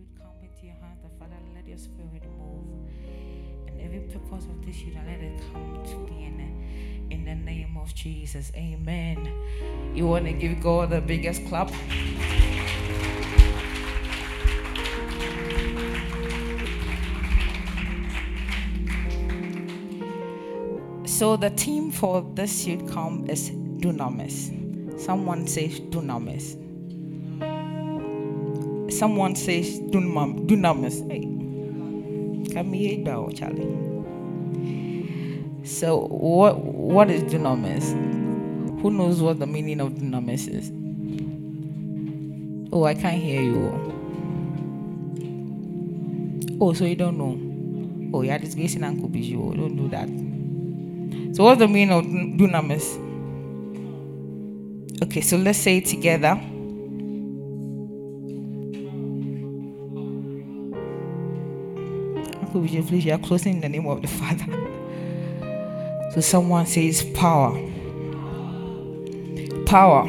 youth come into your heart, that Father, let your spirit move. And every purpose of this youth, let it come to being in the name of Jesus. Amen. You want to give God the biggest clap? So the theme for this youth camp is dunamis. Someone says dunamis. Someone says dunam, dunamis. Hey, come here, now, Charlie. So what what is dunamis? Who knows what the meaning of dunamis is? Oh, I can't hear you. Oh, so you don't know? Oh, you're disgracing Uncle Bijou. Oh, don't do that. So, what's the meaning of dunamis? Okay, so let's say it together. Uncle Bijou, please, you are closing in the name of the Father. So, someone says power. Power.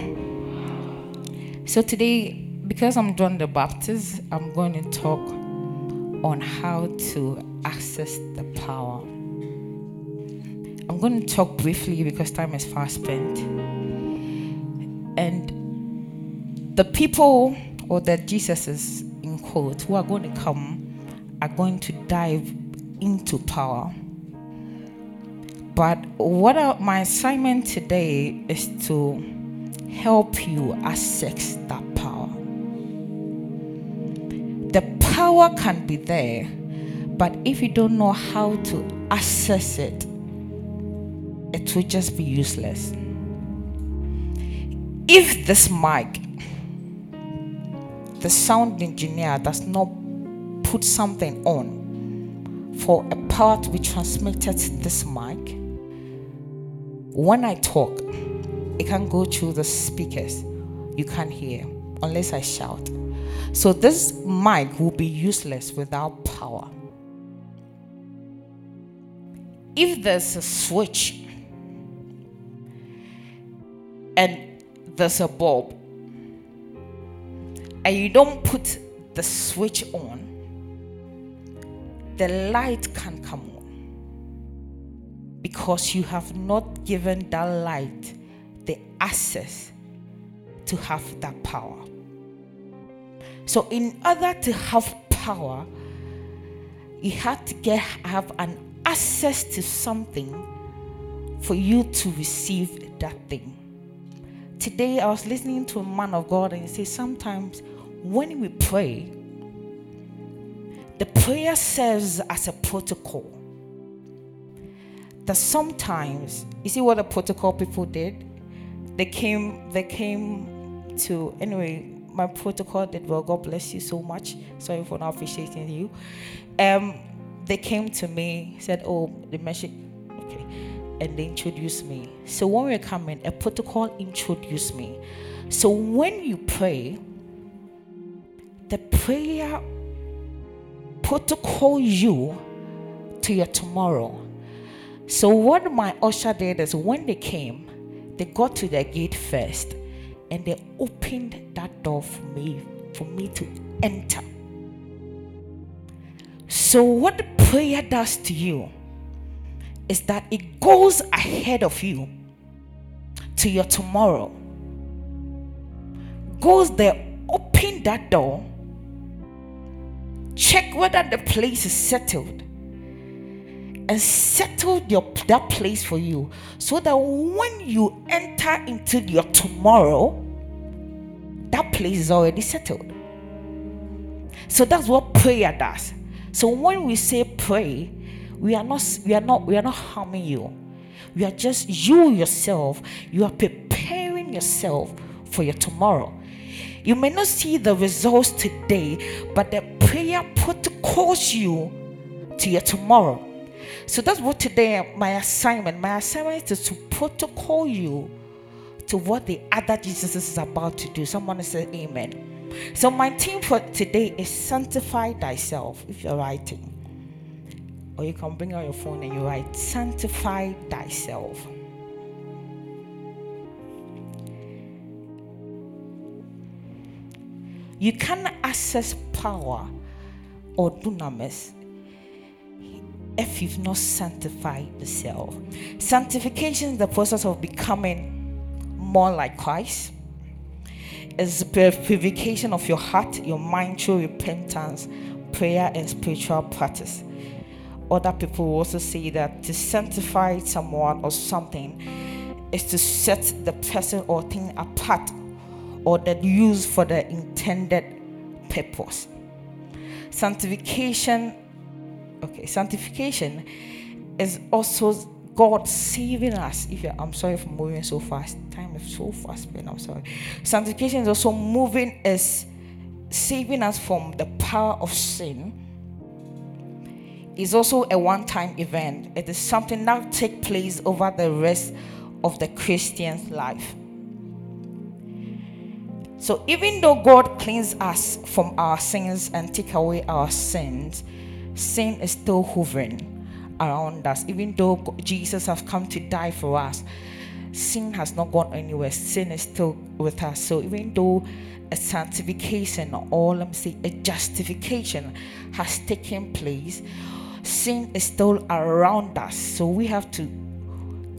So, today, because I'm John the Baptist, I'm going to talk on how to access the power. I'm going to talk briefly because time is fast spent. And the people, or the Jesuses in quote, who are going to come are going to dive into power. But what my assignment today is to help you access that power. The power can be there, but if you don't know how to access it, it will just be useless. If this mic, the sound engineer does not put something on for a power to be transmitted to this mic, when I talk, it can go through the speakers. You can't hear unless I shout. So this mic will be useless without power. If there's a switch and there's a bulb and you don't put the switch on, the light can come on because you have not given that light the access to have that power. So, in order to have power, you have to get have an access to something for you to receive that thing. Today, I was listening to a man of God, and he said sometimes when we pray, the prayer serves as a protocol. That sometimes, you see what the protocol people did? They came, they came to anyway. My protocol did well. God bless you so much. Sorry for not appreciating you. Um, they came to me, said, "Oh, the message." Okay, and they introduced me. So when we are coming, a protocol introduced me. So when you pray, the prayer protocol you to your tomorrow. So what my usher did is when they came, they got to their gate first and they opened that door for me for me to enter. So what prayer does to you is that it goes ahead of you to your tomorrow. Goes there, open that door, check whether the place is settled, and settle your that place for you so that when you enter into your tomorrow, that place is already settled. So that's what prayer does. So when we say pray, we are not we are not we are not harming you. We are just you yourself. You are preparing yourself for your tomorrow. You may not see the results today, but the prayer put protocols you to your tomorrow. So that's what today my assignment. My assignment is to protocol you to what the other Jesus is about to do. Someone say amen. So my theme for today is sanctify thyself. If you're writing, or you can bring out your phone and you write sanctify thyself. You can access power or dunamis if you've not sanctified yourself. Sanctification is the process of becoming more like Christ. It's the purification of your heart, your mind through repentance, prayer, and spiritual practice. Other people also say that to sanctify someone or something is to set the person or thing apart or that used for the intended purpose. Sanctification, okay, sanctification is also God saving us. If you, I'm sorry for moving so fast, time is so fast, man. I'm sorry. Sanctification is also moving is saving us from the power of sin. Is also a one-time event. It is something that take place over the rest of the Christian's life. So even though God cleans us from our sins and take away our sins, sin is still hovering around us. Even though Jesus has come to die for us, sin has not gone anywhere. Sin is still with us. So even though a sanctification or let me say a justification has taken place, sin is still around us. So we have to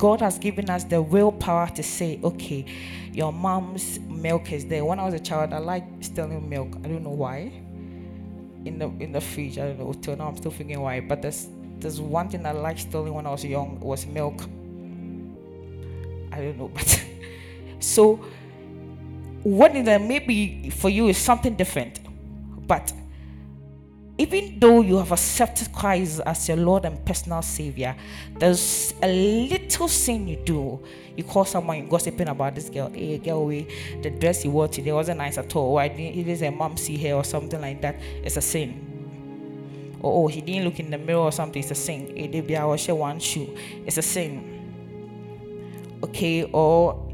God has given us the willpower to say, okay, your mom's milk is there. When I was a child, I liked stealing milk. I don't know why. In the in the fridge, I don't know. Till now, I'm still thinking why. But there's there's one thing I liked stealing when I was young was milk. I don't know, but so what is that maybe for you is something different, but even though you have accepted Christ as your Lord and personal Savior, there's a little sin you do. You call someone you gossiping about this girl. Hey, girl, we the dress you wore today wasn't nice at all. Why didn't it is a mom see or something like that? It's a sin. Or oh, he didn't look in the mirror or something. It's a sin. Share one shoe. It's a sin. Okay, or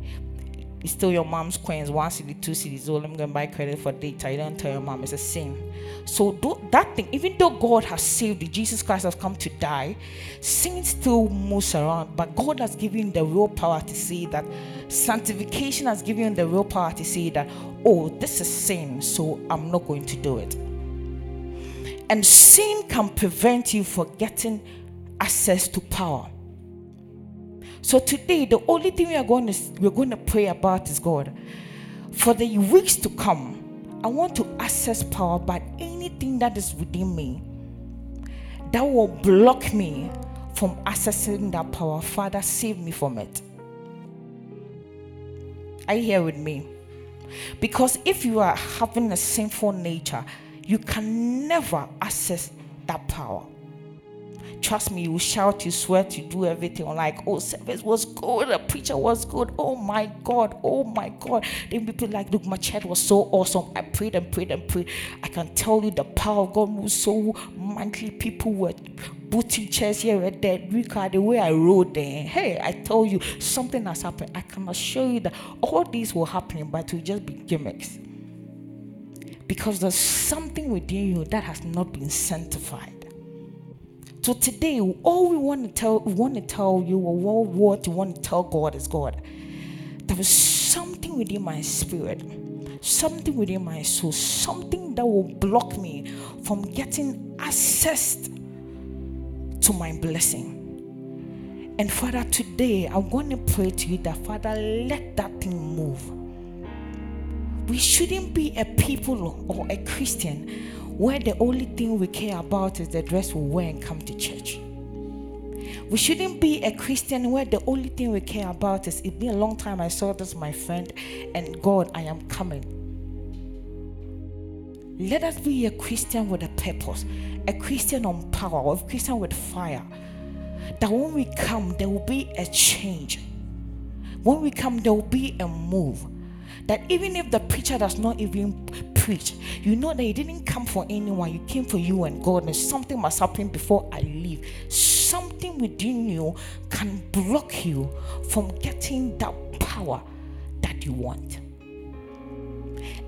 it's still your mom's coins, one city, two cities. Oh, I'm gonna buy credit for data. You don't tell your mom it's a sin. So do, that thing, even though God has saved you, Jesus Christ has come to die, sin still moves around. But God has given the real power to say that sanctification has given the real power to say that, oh, this is sin, so I'm not going to do it. And sin can prevent you from getting access to power. So today, the only thing we are going to we're going to pray about is God. For the weeks to come, I want to access power by anything that is within me that will block me from accessing that power. Father, save me from it. Are you here with me? Because if you are having a sinful nature, you can never access that power. Trust me, you shout, you sweat, you do everything. Like, oh, service was good, the preacher was good. Oh my God, oh my God. Then people like, look, my chat was so awesome. I prayed and prayed and prayed. I can tell you the power of God was so mightily. People were booting chairs here and there. Look at the way I rode there. Hey, I tell you, something has happened. I can assure you that all these will happen, but it will just be gimmicks. Because there's something within you that has not been sanctified. So today, all we want to tell, we want to tell you, or what you want to tell God is God. There is something within my spirit, something within my soul, something that will block me from getting access to my blessing. And Father, today I'm going to pray to you that Father, let that thing move. We shouldn't be a people or a Christian where the only thing we care about is the dress we wear and come to church. We shouldn't be a Christian where the only thing we care about is it's been a long time I saw this, my friend, and God, I am coming. Let us be a Christian with a purpose, a Christian on power, a Christian with fire. That when we come, there will be a change. When we come, there will be a move. That even if the preacher does not even preach, you know that He didn't come for anyone, you came for you and God, and something must happen before I leave. Something within you can block you from getting that power that you want.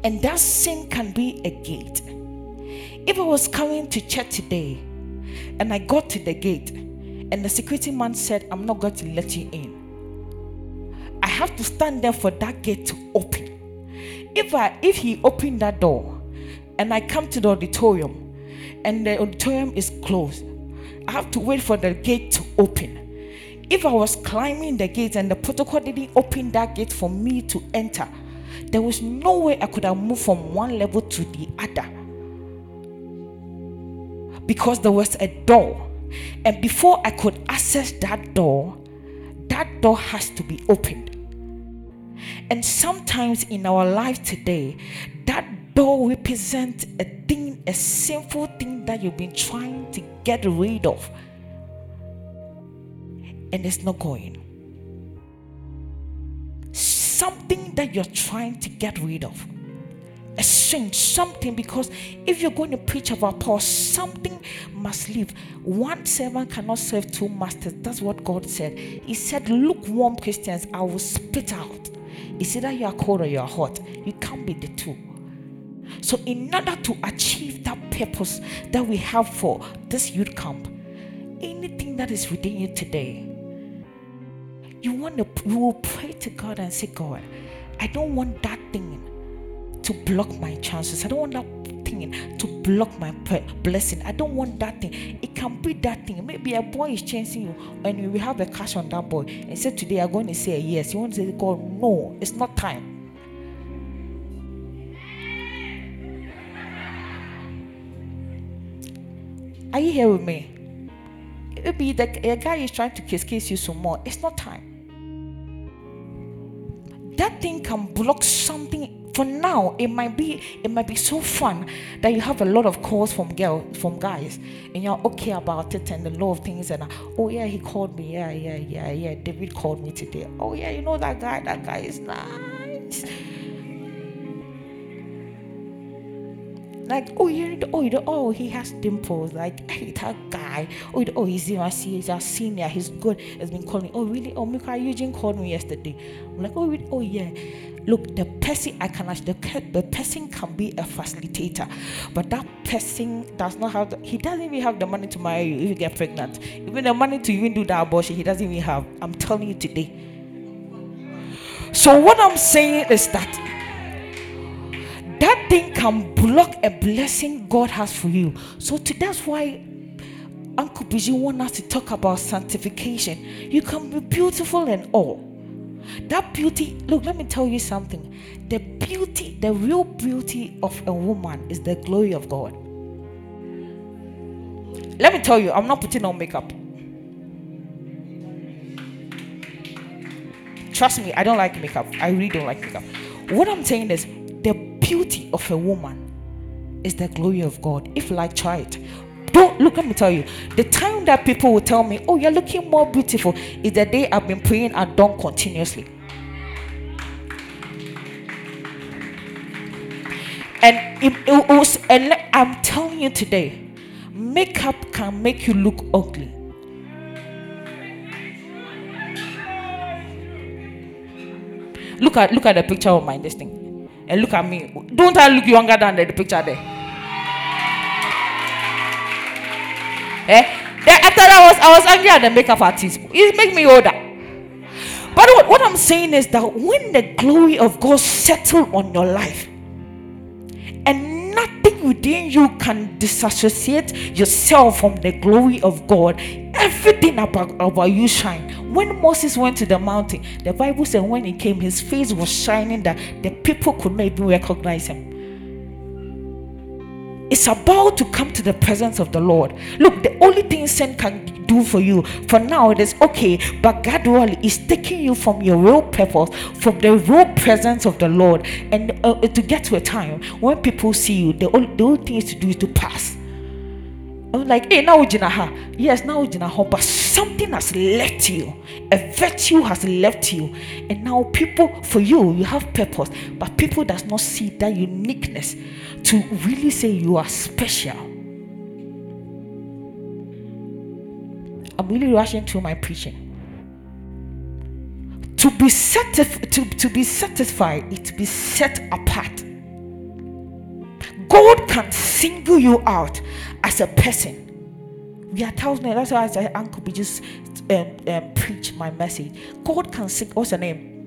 And that sin can be a gate. If I was coming to church today and I got to the gate and the security man said, I'm not going to let you in, I have to stand there for that gate to open if I if he opened that door and I come to the auditorium and the auditorium is closed. I have to wait for the gate to open. If I was climbing the gate and the protocol didn't open that gate for me to enter, there was no way I could have moved from one level to the other because there was a door. And before I could access that door, that door has to be opened. And sometimes in our life today, that door represents a thing, a sinful thing that you've been trying to get rid of. And it's not going. Something that you're trying to get rid of. A sin, something, because if you're going to preach about power, something must leave. One servant cannot serve two masters. That's what God said. He said, Lukewarm Christians, I will spit out. It's either you are cold or you are hot. You can't be the two. So, in order to achieve that purpose that we have for this youth camp, anything that is within you today, you want to you will pray to God and say, God, I don't want that thing to block my chances. I don't want that thing to block my blessing. I don't want that thing. It can be that thing. Maybe a boy is chasing you and you will have a cash on that boy and say, Today I'm going to say yes. You want to say, God, no, it's not time. Are you here with me? Maybe the a guy is trying to kiss kiss you some more. It's not time. That thing can block something for now it might be it might be so fun that you have a lot of calls from from guys and you're okay about it and the law of things and oh yeah he called me yeah yeah yeah yeah david called me today. Oh yeah you know that guy that guy is nice like oh yeah oh you oh he has dimples. Like hey that guy. Oh oh he's he's a senior. He's good. He's been calling. Oh really? Oh Mika Eugene called me yesterday. I'm like oh really? oh yeah. Look, the person I can the, the person can be a facilitator, but that person does not have the, he doesn't even have the money to marry you if you get pregnant. Even the money to even do that abortion, he doesn't even have. I'm telling you today. So what I'm saying is that can block a blessing God has for you. So that's why Uncle Biji want us to talk about sanctification. You can be beautiful and all that beauty, look, let me tell you something. The beauty, the real beauty of a woman is the glory of God. Let me tell you, I'm not putting on makeup. Trust me, I don't like makeup. I really don't like makeup. What I'm saying is, beauty of a woman is the glory of God. If like, try it. Don't look, let me tell you. The time that people will tell me, Oh, you're looking more beautiful, is the day I've been praying and done continuously. And it, it was, and I'm telling you today, makeup can make you look ugly. Look at look at the picture of my this thing, and look at me. Don't I look younger than the, picture there? Eh? I thought I was I was angry at the makeup artist. It make me older. But what, what I'm saying is that when the glory of God settle on your life, and nothing within you can disassociate yourself from the glory of God. Everything about, about you shine. When Moses went to the mountain, the Bible said when he came, his face was shining that the people could not even recognize him. It's about to come to the presence of the Lord. Look, the only thing sin can do for you. For now, it is okay, but gradually, it's taking you from your real purpose, from the real presence of the Lord, and uh, to get to a time when people see you, the only, the only thing is to do is to pass. I'm like, hey, now ha. Yes, now ha. But something has left you. A virtue has left you. And now people, for you, you have purpose. But people does not see that uniqueness to really say you are special. I'm really rushing through my preaching. To be satisfied, to, to be satisfied is to be set apart. God can single you out as a person. We are thousands. That's why I said Uncle be just um, um, preach my message. God can sing. What's the name?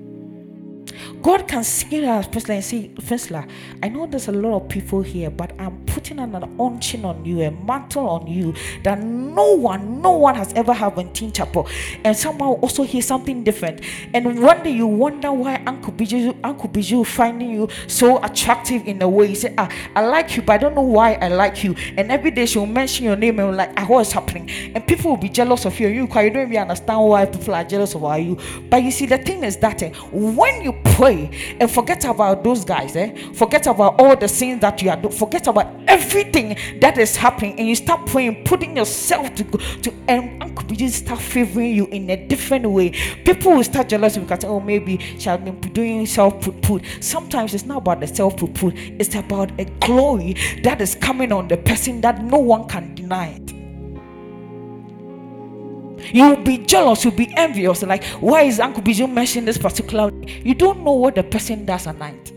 God can see that person and say, Fensler, I know there's a lot of people here, but I'm putting an unction on you, a mantle on you that no one, no one has ever had in Teen Chapel. And someone will also hear something different. And one day you wonder why Uncle Biju, Uncle Biju finding you so attractive in a way. You say, ah, I like you, but I don't know why I like you. And every day she'll mention your name and like, ah, what is happening? And people will be jealous of you. You, you don't even understand why people are jealous of you. But you see, the thing is that eh, when you pray and forget about those guys, eh, forget about all the sins that you are doing, forget about everything that is happening, and you start praying, putting yourself to to and Uncle BJ start favoring you in a different way. People will start jealous because oh maybe she has been doing self put. Sometimes it's not about the self put, it's about a glory that is coming on the person that no one can deny it. You'll be jealous, you'll be envious. Like, why is Uncle Bijou mentioning this particular? You don't know what the person does at night.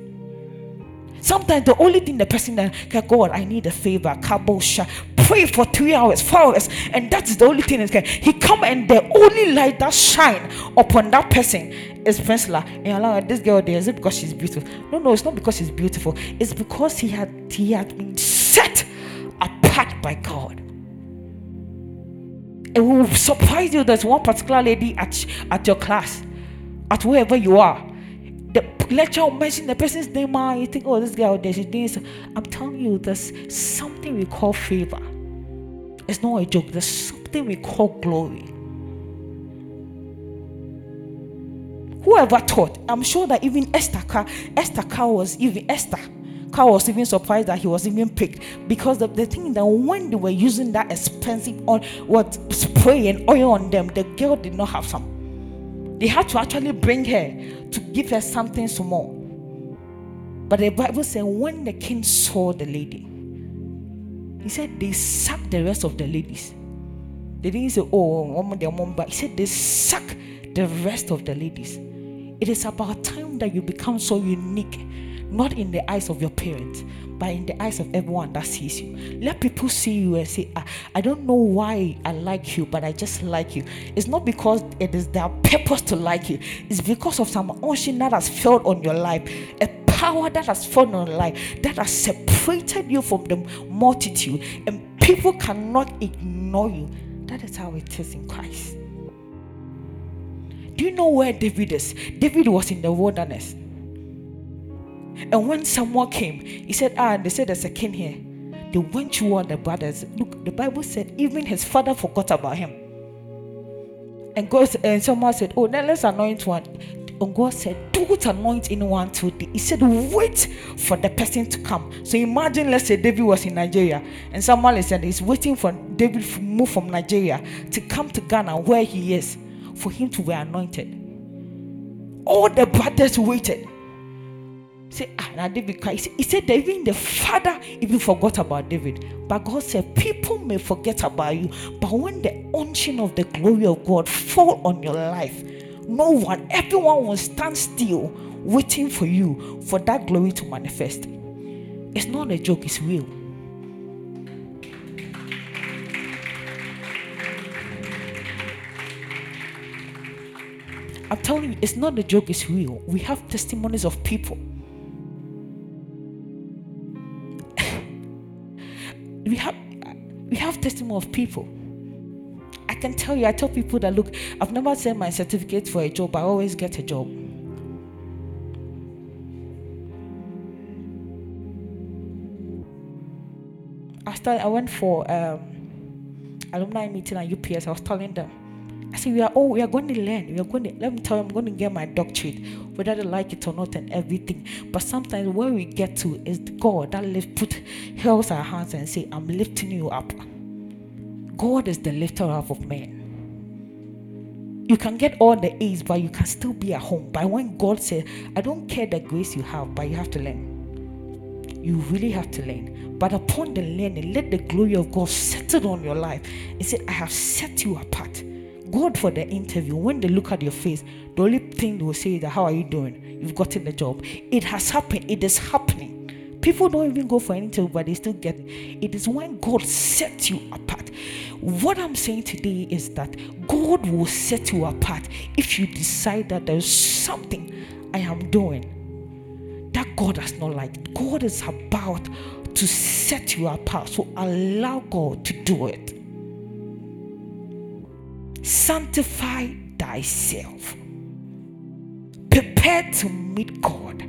Sometimes the only thing the person that can God, I need a favor, kabosha. Pray for three hours, four hours, and that's the only thing is can he come and the only light that shine upon that person is penciler. And allow this girl there, is it because she's beautiful? No, no, it's not because she's beautiful, it's because he had he had been set apart by God it will surprise you. There's one particular lady at at your class, at wherever you are. The lecturer will mention the person's name, ah, you think, oh, this girl there, she's doing. So. I'm telling you, there's something we call favor. It's not a joke. There's something we call glory. Whoever thought? I'm sure that even Esther, Esther was even Esther Carl was even surprised that he was even picked because of the thing that when they were using that expensive oil, what spray and oil on them, the girl did not have some. They had to actually bring her to give her something small. But the Bible said when the king saw the lady, he said they sacked the rest of the ladies. They didn't say, oh, one their but he said they sack the rest of the ladies. It is about time that you become so unique not in the eyes of your parents, but in the eyes of everyone that sees you. Let people see you and say, I, ah, I don't know why I like you, but I just like you. It's not because it is their purpose to like you, it's because of some unction that has felt on your life, a power that has fallen on life that has separated you from the multitude, and people cannot ignore you. That is how it is in Christ. Do you know where David is? David was in the wilderness. And when someone came, he said, Ah, they said there's a king here. They went to all the brothers. Look, the Bible said even his father forgot about him. And God and someone said, Oh, then let's anoint one. And God said, Don't anoint anyone today. He said, Wait for the person to come. So imagine, let's say David was in Nigeria, and someone said he's waiting for David to move from Nigeria to come to Ghana where he is for him to be anointed. All the brothers waited. Say, ah, now David Christ. He said even the father even forgot about David. But God said, people may forget about you, but when the unction of the glory of God fall on your life, no one, everyone will stand still, waiting for you for that glory to manifest. It's not a joke, it's real. I'm telling you, it's not a joke, it's real. We have testimonies of people we have we have testimony of people. I can tell you, I tell people that look, I've never sent my certificate for a job, I always get a job. I started, I went for um, alumni meeting at UPS. I was telling them, I said, we are all we are going to learn. We are going to let me tell you, I'm going to get my doctorate, whether they like it or not, and everything. But sometimes where we get to is God that lift put holds our hands and say, I'm lifting you up. God is the lifter up of men. You can get all the A's, but you can still be at home. But when God says, I don't care the grace you have, but you have to learn. You really have to learn. But upon the learning, let the glory of God settle on your life. He said, I have set you apart. God for the interview, when they look at your face, the only thing they will say is how are you doing? You've gotten the job. It has happened. It is happening. People don't even go for an interview, but they still get it. It is when God sets you apart. What I'm saying today is that God will set you apart if you decide that there's something I am doing that God has not liked. God is about to set you apart. So allow God to do it. Sanctify thyself. Prepare to meet God.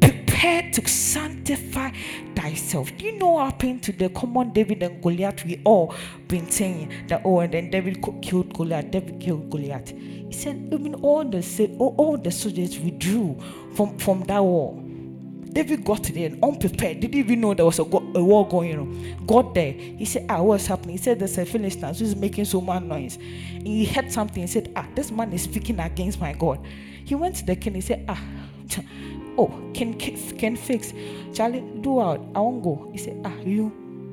Prepare to sanctify thyself. You know what happened to the common David and Goliath? We all been saying that, oh, and then David killed Goliath, David killed Goliath. He said, even all the all the soldiers withdrew from, from that war. David got there unprepared, didn't even know there was a, go- a war going on. Got there, he said, Ah, what's happening? He said, There's a Philistine who's making so much noise. And he heard something. He said, Ah, this man is speaking against my God. He went to the king. He said, Ah, oh, can can fix. Charlie, do out. I won't go. He said, Ah, you.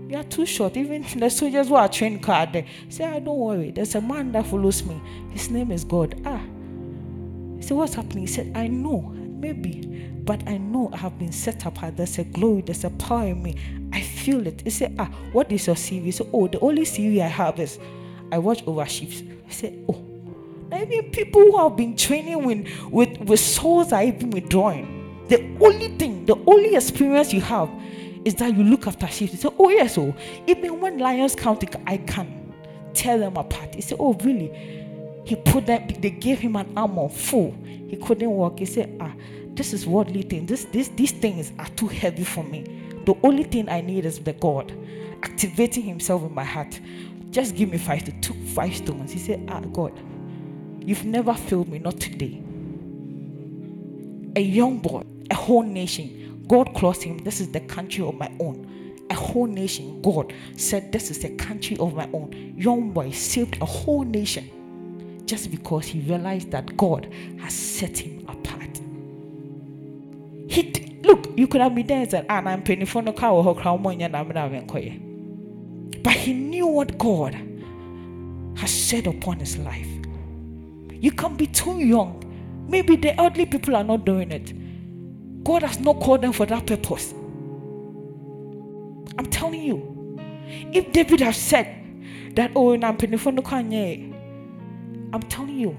You are too short. Even the soldiers who are trained card there. Say, ah, don't worry. There's a man that follows me. His name is God. Ah. He said, What's happening? He said, I know. Maybe but I know I have been set apart. There's a glory, there's a power in me. I feel it. He said, Ah, what is your CV? Said, Oh, the only CV I have is I watch over sheep. I said, Oh, now even people who have been training with, with, with souls are even withdrawing. The only thing, the only experience you have is that you look after sheep. He said, Oh, yes, oh, even when lions count, I can tear them apart. He said, Oh, really? He put them, they gave him an armor full. He couldn't walk. He said, Ah, this is worldly thing. This, this, these things are too heavy for me. The only thing I need is the God activating Himself in my heart. Just give me five to two five stones. He said, Ah, God, you've never failed me, not today. A young boy, a whole nation. God closed him. This is the country of my own. A whole nation. God said, This is the country of my own. Young boy saved a whole nation just because he realized that God has set him apart. He look, you could have been there and said, ah, I'm paying for no car or But he knew what God has said upon his life. You can be too young. Maybe the elderly people are not doing it. God has not called them for that purpose. I'm telling you. If David had said that, oh, I'm paying for no car, I'm telling you,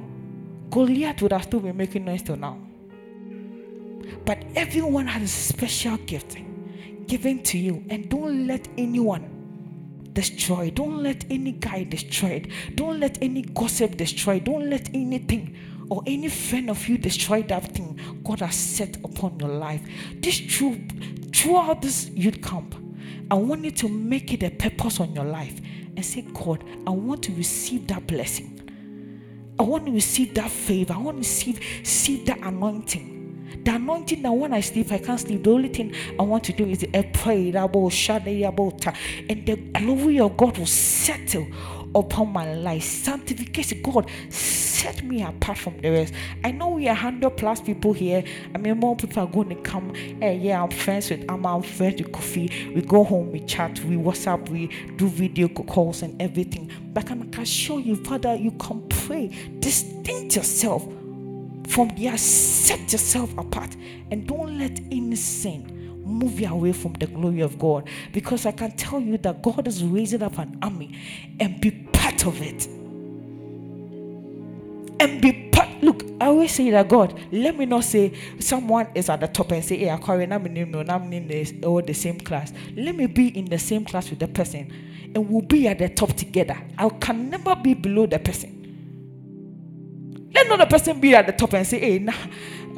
Goliath would have still been making noise till now. But everyone has a special gift given to you, and don't let anyone destroy. Don't let any guy destroy it. Don't let any gossip destroy. Don't let anything or any friend of you destroy that thing God has set upon your life. This true throughout this youth camp, I want you to make it a purpose on your life and say, God, I want to receive that blessing. I want to receive that favor. I want to receive, receive that anointing. The anointing that when I sleep, I can't sleep. The only thing I want to do is a pray about shade about and the glory of God will settle upon my life. Sanctification, God, set me apart from the rest. I know we are hundred plus people here. I mean, more people are going to come. Hey, yeah, I'm friends with I'm, I'm friends with Kofi. We go home, we chat, we WhatsApp, we do video calls and everything. But I can assure you, Father, you can pray, distinct yourself from there, set yourself apart and don't let any sin move you away from the glory of God. Because I can tell you that God is raising up an army and be part of it. And be part. Look, I always say that God, let me not say someone is at the top and say, Hey, I'm in all the same class. Let me be in the same class with the person and we'll be at the top together. I can never be below the person. Let not the person be at the top and say, hey, nah,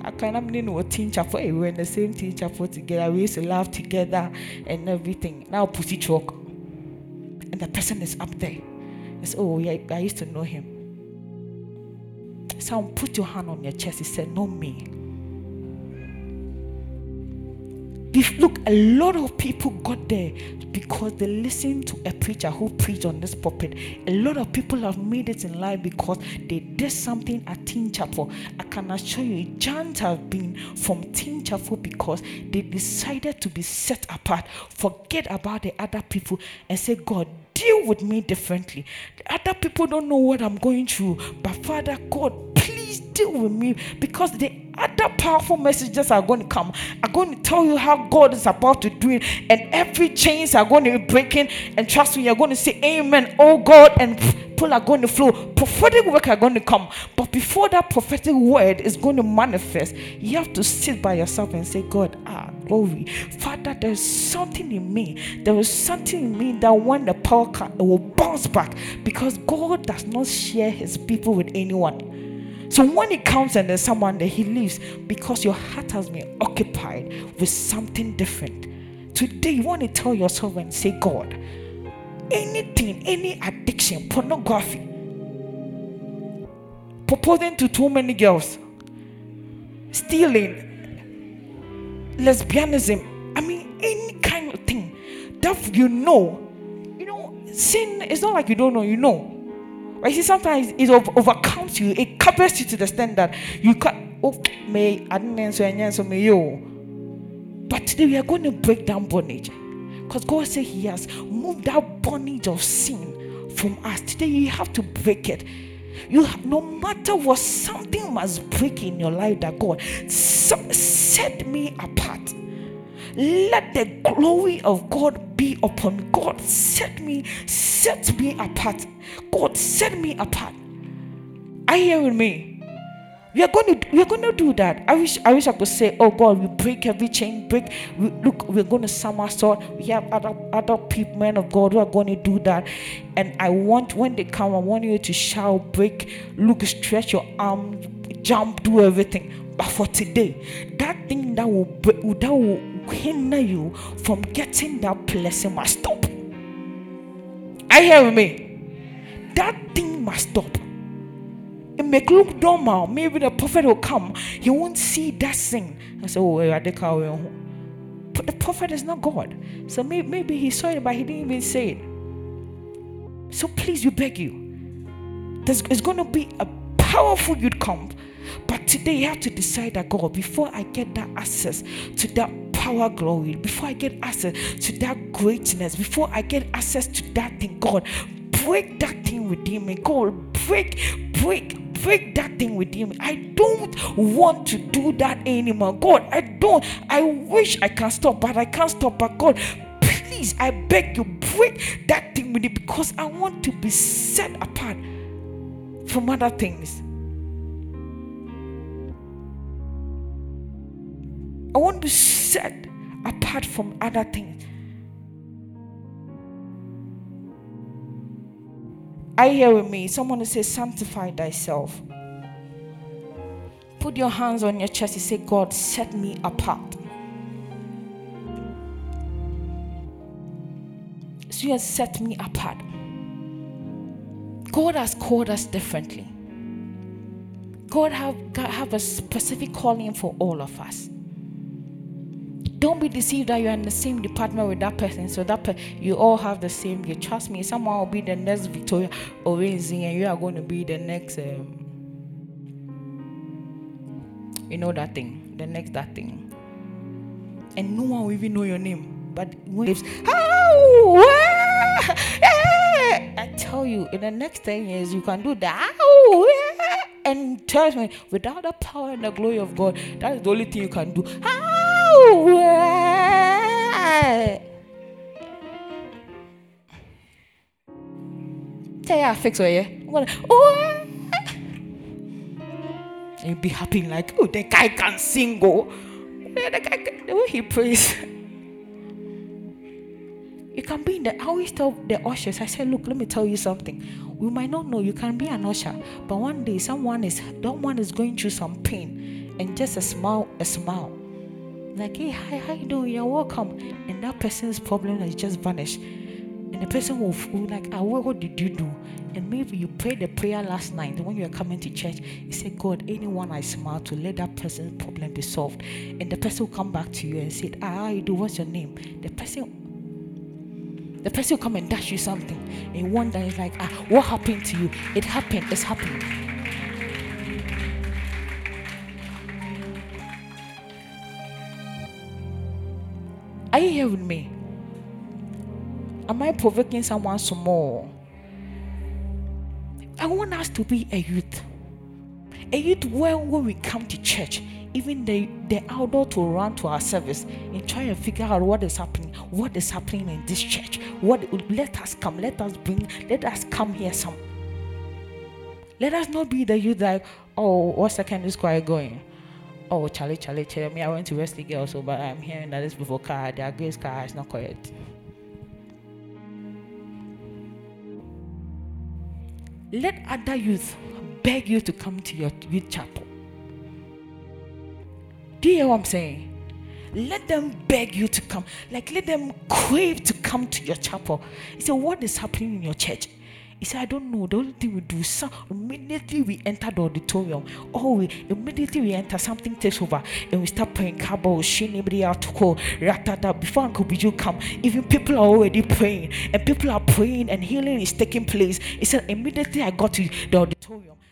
I can't in a Teen Chapel. Hey, we're in the same Teen Chapel together. We used to laugh together and everything. Now pussy truck. And the person is up there. It's oh yeah, I used to know him. Someone put your hand on your chest. He said, No me. Look, a lot of people got there because they listened to a preacher who preached on this pulpit. A lot of people have made it in life because they did something at Teen Chapel. I can assure you, giants have been from Teen Chapel because they decided to be set apart, forget about the other people, and say, God, deal with me differently. The other people don't know what I'm going through, but Father God, please still with me because the other powerful messages are going to come. I'm going to tell you how God is about to do it, and every chains are going to be breaking. And trust me, you're going to say, Amen, oh God, and people are going to flow. Prophetic work are going to come. But before that prophetic word is going to manifest, you have to sit by yourself and say, God, ah, glory. Father, there's something in me. There is something in me that when the power comes, it will bounce back because God does not share his people with anyone. So when he comes and there's someone that he leaves because your heart has been occupied with something different. Today, you want to tell yourself and say, God, anything, any addiction, pornography, proposing to too many girls, stealing, lesbianism, I mean, any kind of thing that you know, you know, sin, it's not like you don't know, you know. But you see, sometimes it overcomes you, it covers you to the extent that you can oh may I didn't answer and answer me you. But today we are going to break down bondage. Because God said He has moved that bondage of sin from us. Today you have to break it. You no matter what, something must break in your life that God set me apart. Let the glory of God be upon God. Set me, set me apart. God, set me apart. Are you hearing me? We are going to we are going to do that. I wish I wish I could say, oh God, we break every chain, break. We, look, we're going to somersault. We have other other people, men of God, who are going to do that. And I want when they come, I want you to shout, break, look, stretch your arm, jump, do everything. But for today, that thing that will that will hinder you from getting that blessing must stop. I hear me. That thing must stop. It may look normal. Maybe the prophet will come. He won't see that thing. I say, oh, I But the prophet is not God. So maybe, maybe he saw it, but he didn't even say it. So please, we beg you. There's it's going to be a powerful youth camp. But today you have to decide that God, before I get that access to that power glory, before I get access to that greatness, before I get access to that thing, God, break that thing within me. God, break, break, break that thing within me. I don't want to do that anymore. God, I don't. I wish I can stop, but I can't stop. But God, please, I beg you, break that thing with me because I want to be set apart from other things. I want to be set apart from other things. I hear with me. Someone say, Sanctify thyself. Put your hands on your chest and say, God, set me apart. So you have set me apart. God has called us differently. God have, have a specific calling for all of us. Don't be deceived that you're in the same department with that person. So that per- you all have the same. You trust me. Someone will be the next Victoria Orenzi, and you are going to be the next. Um, you know that thing, the next that thing, and no one will even know your name. But when it's oh, I tell you, in the next ten years, you can do that. and trust me, without the power and the glory of God, that is the only thing you can do. Tell I fix it, yeah. I'm oh, and you be happy like, oh, the guy can sing, oh. The guy, the way he prays. You can be in the. I always tell the ushers. I said, look, let me tell you something. We might not know you can be an usher, but one day someone is, someone is going through some pain, and just a smile, a smile like, hey, hi, how you doing? You're welcome. And that person's problem has just vanished. And the person will, will like, ah, what, what did you do? And maybe you prayed the prayer last night when you were coming to church. You said, God, anyone I smile to, let that person's problem be solved. And the person will come back to you and say, ah, you do? What's your name? The person the person will come and dash you something and wonder is like ah what happened to you it happened it's happening Are you here with me? Am I provoking someone small? I want us to be a youth. A youth when when we come to church, even the the adult will run to our service and try and figure out what is happening, what is happening in this church. What let us come, let us bring, let us come here some. Let us not be the youth like, oh, what secondary school are you going? Oh, Charlie, Charlie, Charlie. Me, I went to Wesley Girls, so but I'm hearing that this before car, their grace car is not correct. Let other youth beg you to come to your youth chapel. Do you hear what I'm saying? Let them beg you to come. Like let them crave to come to your chapel. He said, What is happening in your church? He said, I don't know. The only thing we do, so immediately we enter the auditorium, oh, we immediately we enter, something takes over, and we start praying Kabo, Shinibri Atoko, Ratata. Before Uncle Biju come, even people are already praying, and people are praying, and healing is taking place. He said, immediately I got to the auditorium.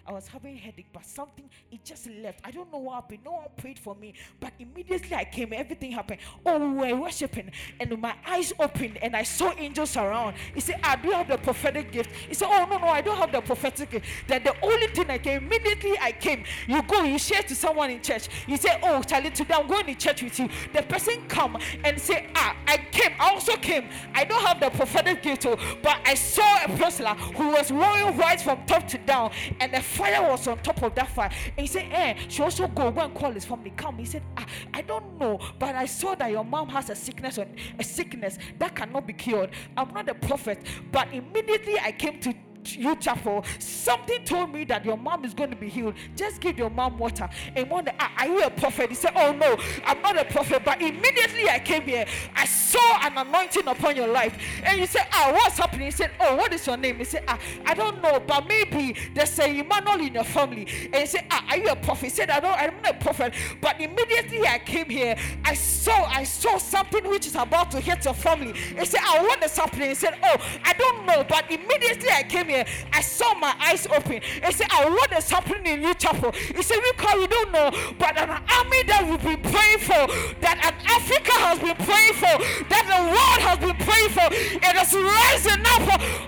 I was having a headache, but something it just left. I don't know what happened. No one prayed for me, but immediately I came. Everything happened. Oh, we were worshiping, and my eyes opened, and I saw angels around. He said, "I do have the prophetic gift." He said, "Oh no, no, I don't have the prophetic gift." Then the only thing I came immediately, I came. You go, you share to someone in church. You say, "Oh, Charlie, today I'm going to church with you." The person come and say, "Ah, I came. I also came. I don't have the prophetic gift, oh, but I saw a person who was wearing white from top to down, and the fire was on top of that fire. And he said, Eh, she also go go and call his family. Come. He said, ah, I don't know, but I saw that your mom has a sickness on a sickness that cannot be cured. I'm not a prophet, but immediately I came to you chapel, something told me that your mom is going to be healed. Just give your mom water. And one day, are you a prophet? He said, Oh no, I'm not a prophet. But immediately I came here, I saw an anointing upon your life. And you said, Ah, what's happening? He said, Oh, what is your name? He said, Ah, I don't know, but maybe there's a Emmanuel in your family. And he said, Ah, are you a prophet? He said, I don't, I'm not a prophet. But immediately I came here, I saw, I saw something which is about to hit your family. He said, Ah, what is happening? He said, Oh, I don't know, but immediately I came I saw my eyes open. He said, oh, what is happening in your chapel? He said, we call you don't know, but an army that we've been praying for, that an Africa has been praying for, that the world has been praying for, it is rising up.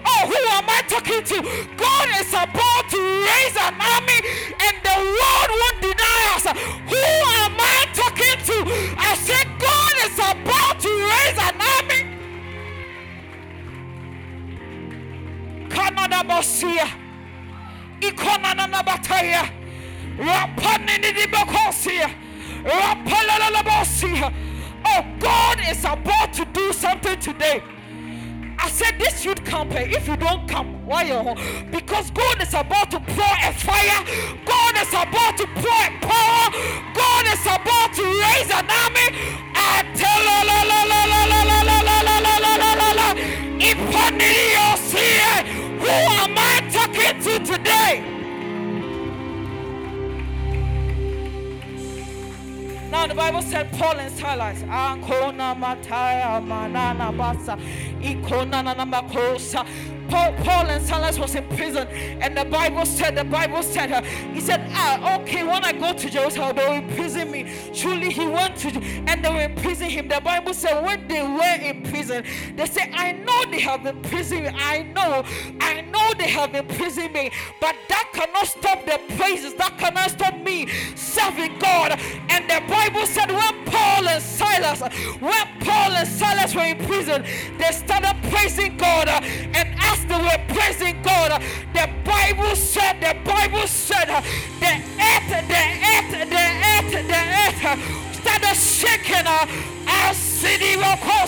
Oh, who am I talking to? God is about to raise an army, and the world won't deny us. Who am I talking to? I said, God is about Kanada Bosia, Ikonana Bataya, Rapanini di Bokosia, Rapalala Bosia. Oh, God is about to do something today. I said this youth camp, if you don't come, why you home? Because God is about to pour a fire, God is about to pour a power, God is about to raise an army. I tell la la la la la la la la la la la la la la. Who am I talking to today? Now the Bible said Paul and Silas. Paul, Paul and Silas was in prison, and the Bible said, the Bible said, uh, he said, ah, okay, when I go to Jerusalem, they will imprison me. Truly, he went to, and they will imprison him. The Bible said, when they were in prison, they said, I know they have imprisoned me. I know, I know they have imprisoned me, but that cannot stop the praises. That cannot stop me serving God. And the Bible said, when Paul and Silas, when Paul and Silas were in prison, they started praising God, and as they were praising God, the Bible said, the Bible said, the earth, the earth, the earth, the earth started shaking. Our city will call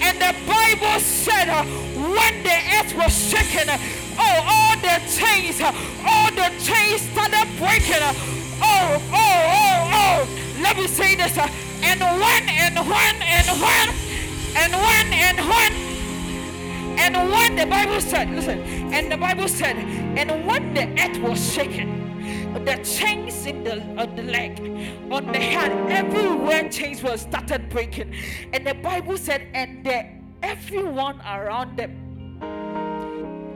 and the Bible said, uh, when the earth was shaking, oh, all the chains, uh, all the chains started breaking. Uh, oh, oh, oh, oh. Let me say this. And when, and when, and when, and when, and when and when the Bible said, listen, and the Bible said, and when the earth was shaken, the chains in the on the leg, on the hand, everywhere chains were started breaking. And the Bible said, and the, everyone around them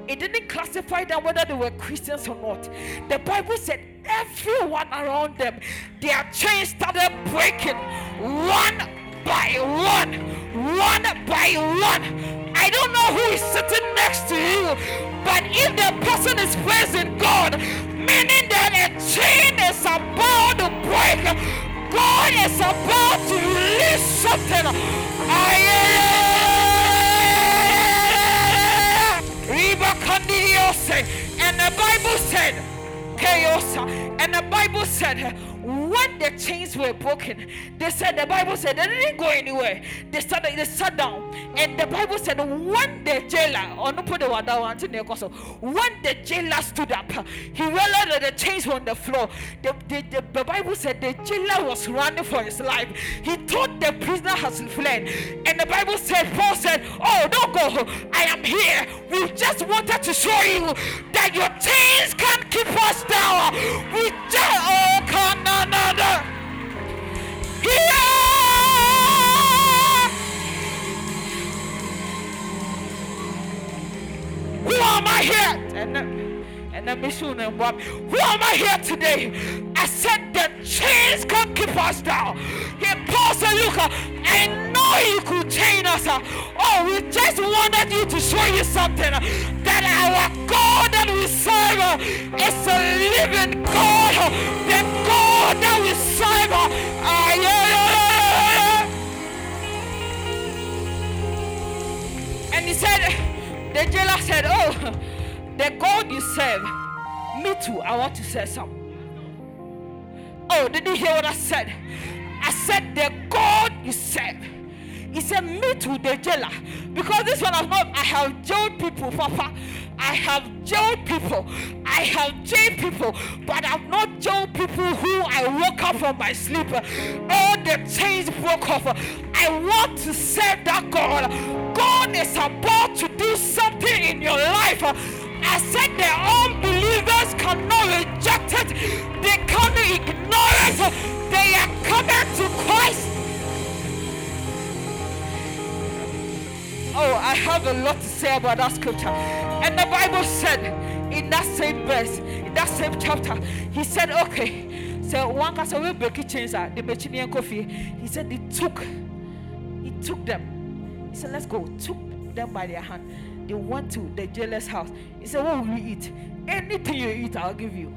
it didn't classify them whether they were Christians or not. The Bible said everyone around them, their chains started breaking one by one, one by one. I don't know who is sitting next to you, but if the person is praising God, Meaning that a chain is about to break. God is about to release something. And the Bible said, chaos. And the Bible said, when the chains were broken, they said the Bible said they didn't go anywhere. They sat they sat down, and the Bible said when the jailer or no put the one down when the jailer stood up, he realized that the chains were on the floor. The, the, the, the Bible said the jailer was running for his life. He thought the prisoner has fled, and the Bible said Paul said, "Oh, don't go! I am here. We just wanted to show you that your chains can't keep us down. We just oh come another. Here. Who am I here? And and I'm soon and Who am I here today? I said the chains can't keep us down. He paused and look, I know you could chain us. Oh, we just wanted you to show you something that our God that we serve is a living God. The God that we serve. Uh, yeah, yeah. And he said, the jailer said, Oh, the God you serve, me too, I want to say some. Oh, did you hear what I said? I said, The God you serve. He said, Me too, the jailer. Because this one I have jailed people, Papa. I have jailed people. I have jailed people, but I've not jailed people who I woke up from my sleep. All the chains broke off. I want to serve that God. God is about to do something in your life. I said the unbelievers cannot reject it, they cannot ignore it. They are coming to Christ. Oh, I have a lot to say about that scripture. And the Bible said in that same verse, in that same chapter, he said, okay. So one person will break chains the Mechinian coffee. He said he took, he took them. He said, let's go. Took them by their hand. They went to the jailer's house. He said, What will we eat? Anything you eat, I'll give you.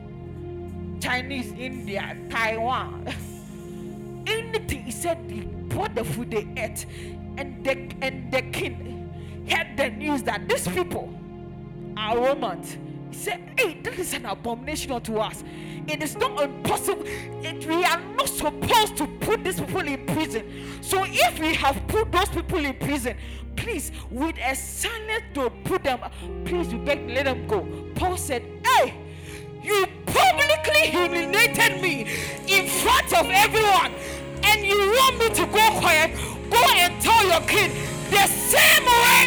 Chinese, India, Taiwan. Anything. He said he brought the food they ate and the, and the king heard the news that these people are Romans. He said, Hey, that is an abomination unto us. It is not impossible. It, we are not supposed to put these people in prison. So if we have put those people in prison, please, with a silence to put them, please, we beg, let them go. Paul said, Hey, you publicly humiliated me in front of everyone, and you want me to go quiet? Go and tell your kid the same way.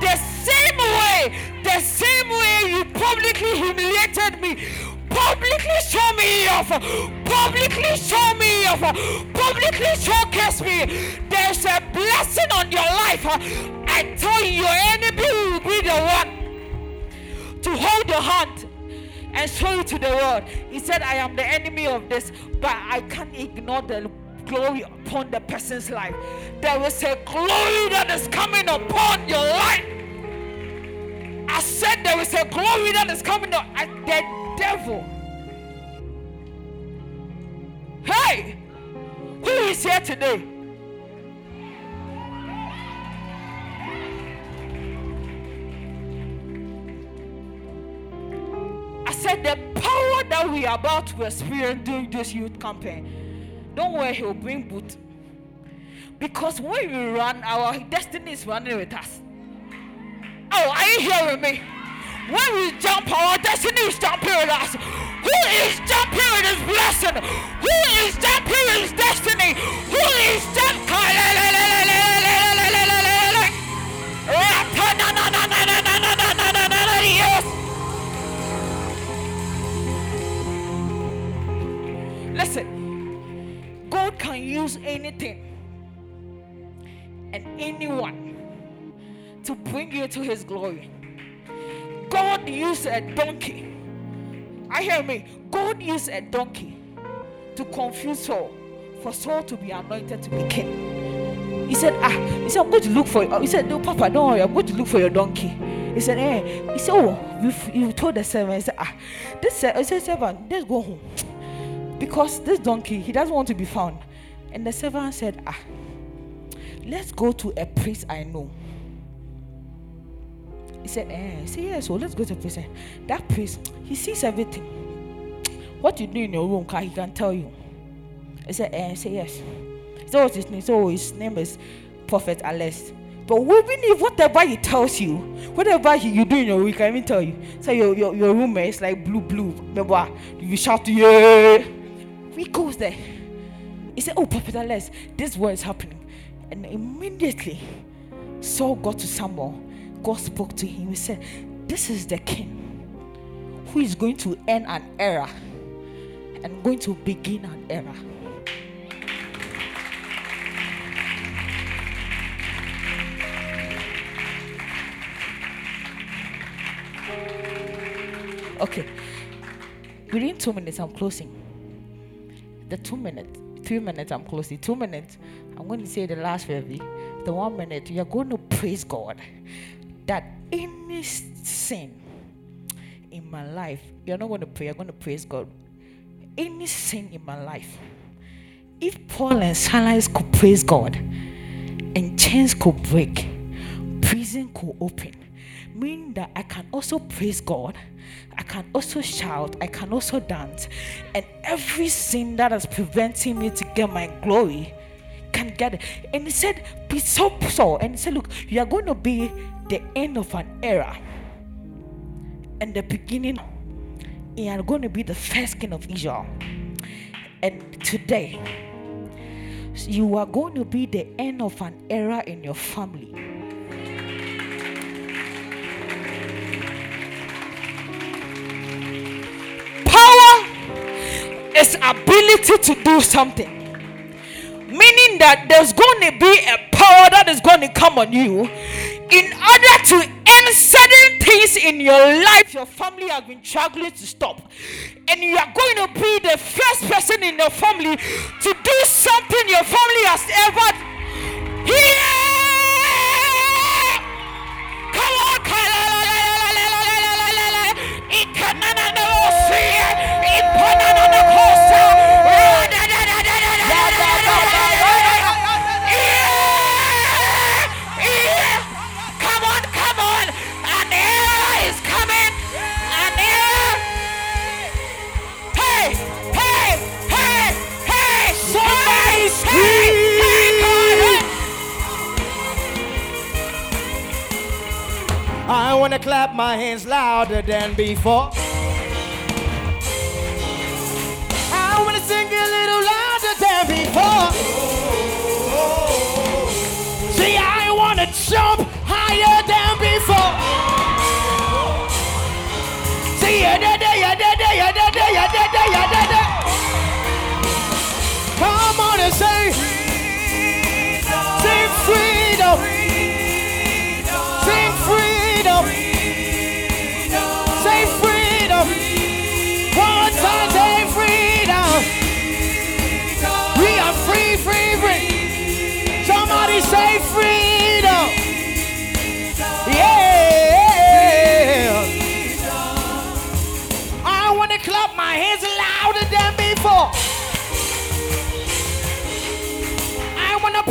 The same way. The same way you publicly humiliated me. Publicly show me off. Publicly show me off. Publicly showcase me. There's a blessing on your life. I tell you, your enemy will be the one to hold your hand and show you to the world. He said, I am the enemy of this, but I can't ignore the glory upon the person's life. There is a glory that is coming upon your life. I said there is a glory that is coming up. The devil. Hey, who is here today? I said the power that we are about to experience during this youth campaign don't worry, he'll bring boot. Because when we run, our destiny is running with us. Oh, are you hearing me? When we jump, our destiny is jumping with us. Who is jumping with his blessing? Who is jumping with his destiny? Who is jumping? Can use anything and anyone to bring you to his glory. God used a donkey. I hear me. God used a donkey to confuse Saul for Saul to be anointed to be king. He said, Ah, he said, I'm going to look for you. He said, No, Papa, don't worry, I'm going to look for your donkey. He said, eh. He said, oh, you you told the servant. He said, ah, this servant, let's go home because this donkey he doesn't want to be found. And the servant said, ah, let's go to a priest I know. He said, eh. He said, yes. So let's go to a priest. That priest, he sees everything. What you do in your room, he can tell you. He said, eh. He said, yes. So his name? So his name is Prophet Alex. But even if whatever he tells you, whatever he, you do in your room, he can even tell you. So your, your, your roommate is like blue, blue. Remember, you shout, to yeah. We goes there. He said, Oh, Prophet Alex, this what is happening. And immediately, Saul got to Samuel. God spoke to him. He said, This is the king who is going to end an era and going to begin an era. Okay. Within two minutes, I'm closing. The two minutes, three minutes, I'm closing. Two minutes, I'm going to say the last baby. The one minute, you're going to praise God that any sin in my life, you're not going to pray, you're going to praise God. Any sin in my life, if Paul and Silas could praise God and chains could break, prison could open, meaning that I can also praise God I can also shout, I can also dance, and every sin that is preventing me to get my glory can get it. And he said, Be so so. And he said, Look, you are going to be the end of an era and the beginning. You are going to be the first king of Israel. And today, you are going to be the end of an era in your family ability to do something. Meaning that there's going to be a power that is going to come on you in order to end certain things in your life your family has been struggling to stop. And you are going to be the first person in your family to do something your family has ever. Here! I wanna clap my hands louder than before. Sing a little louder than before. See, I wanna jump higher than before. See, ya da da ya da da ya da da ya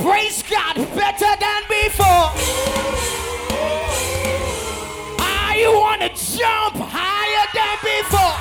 Praise God, better than before. I want to jump higher than before.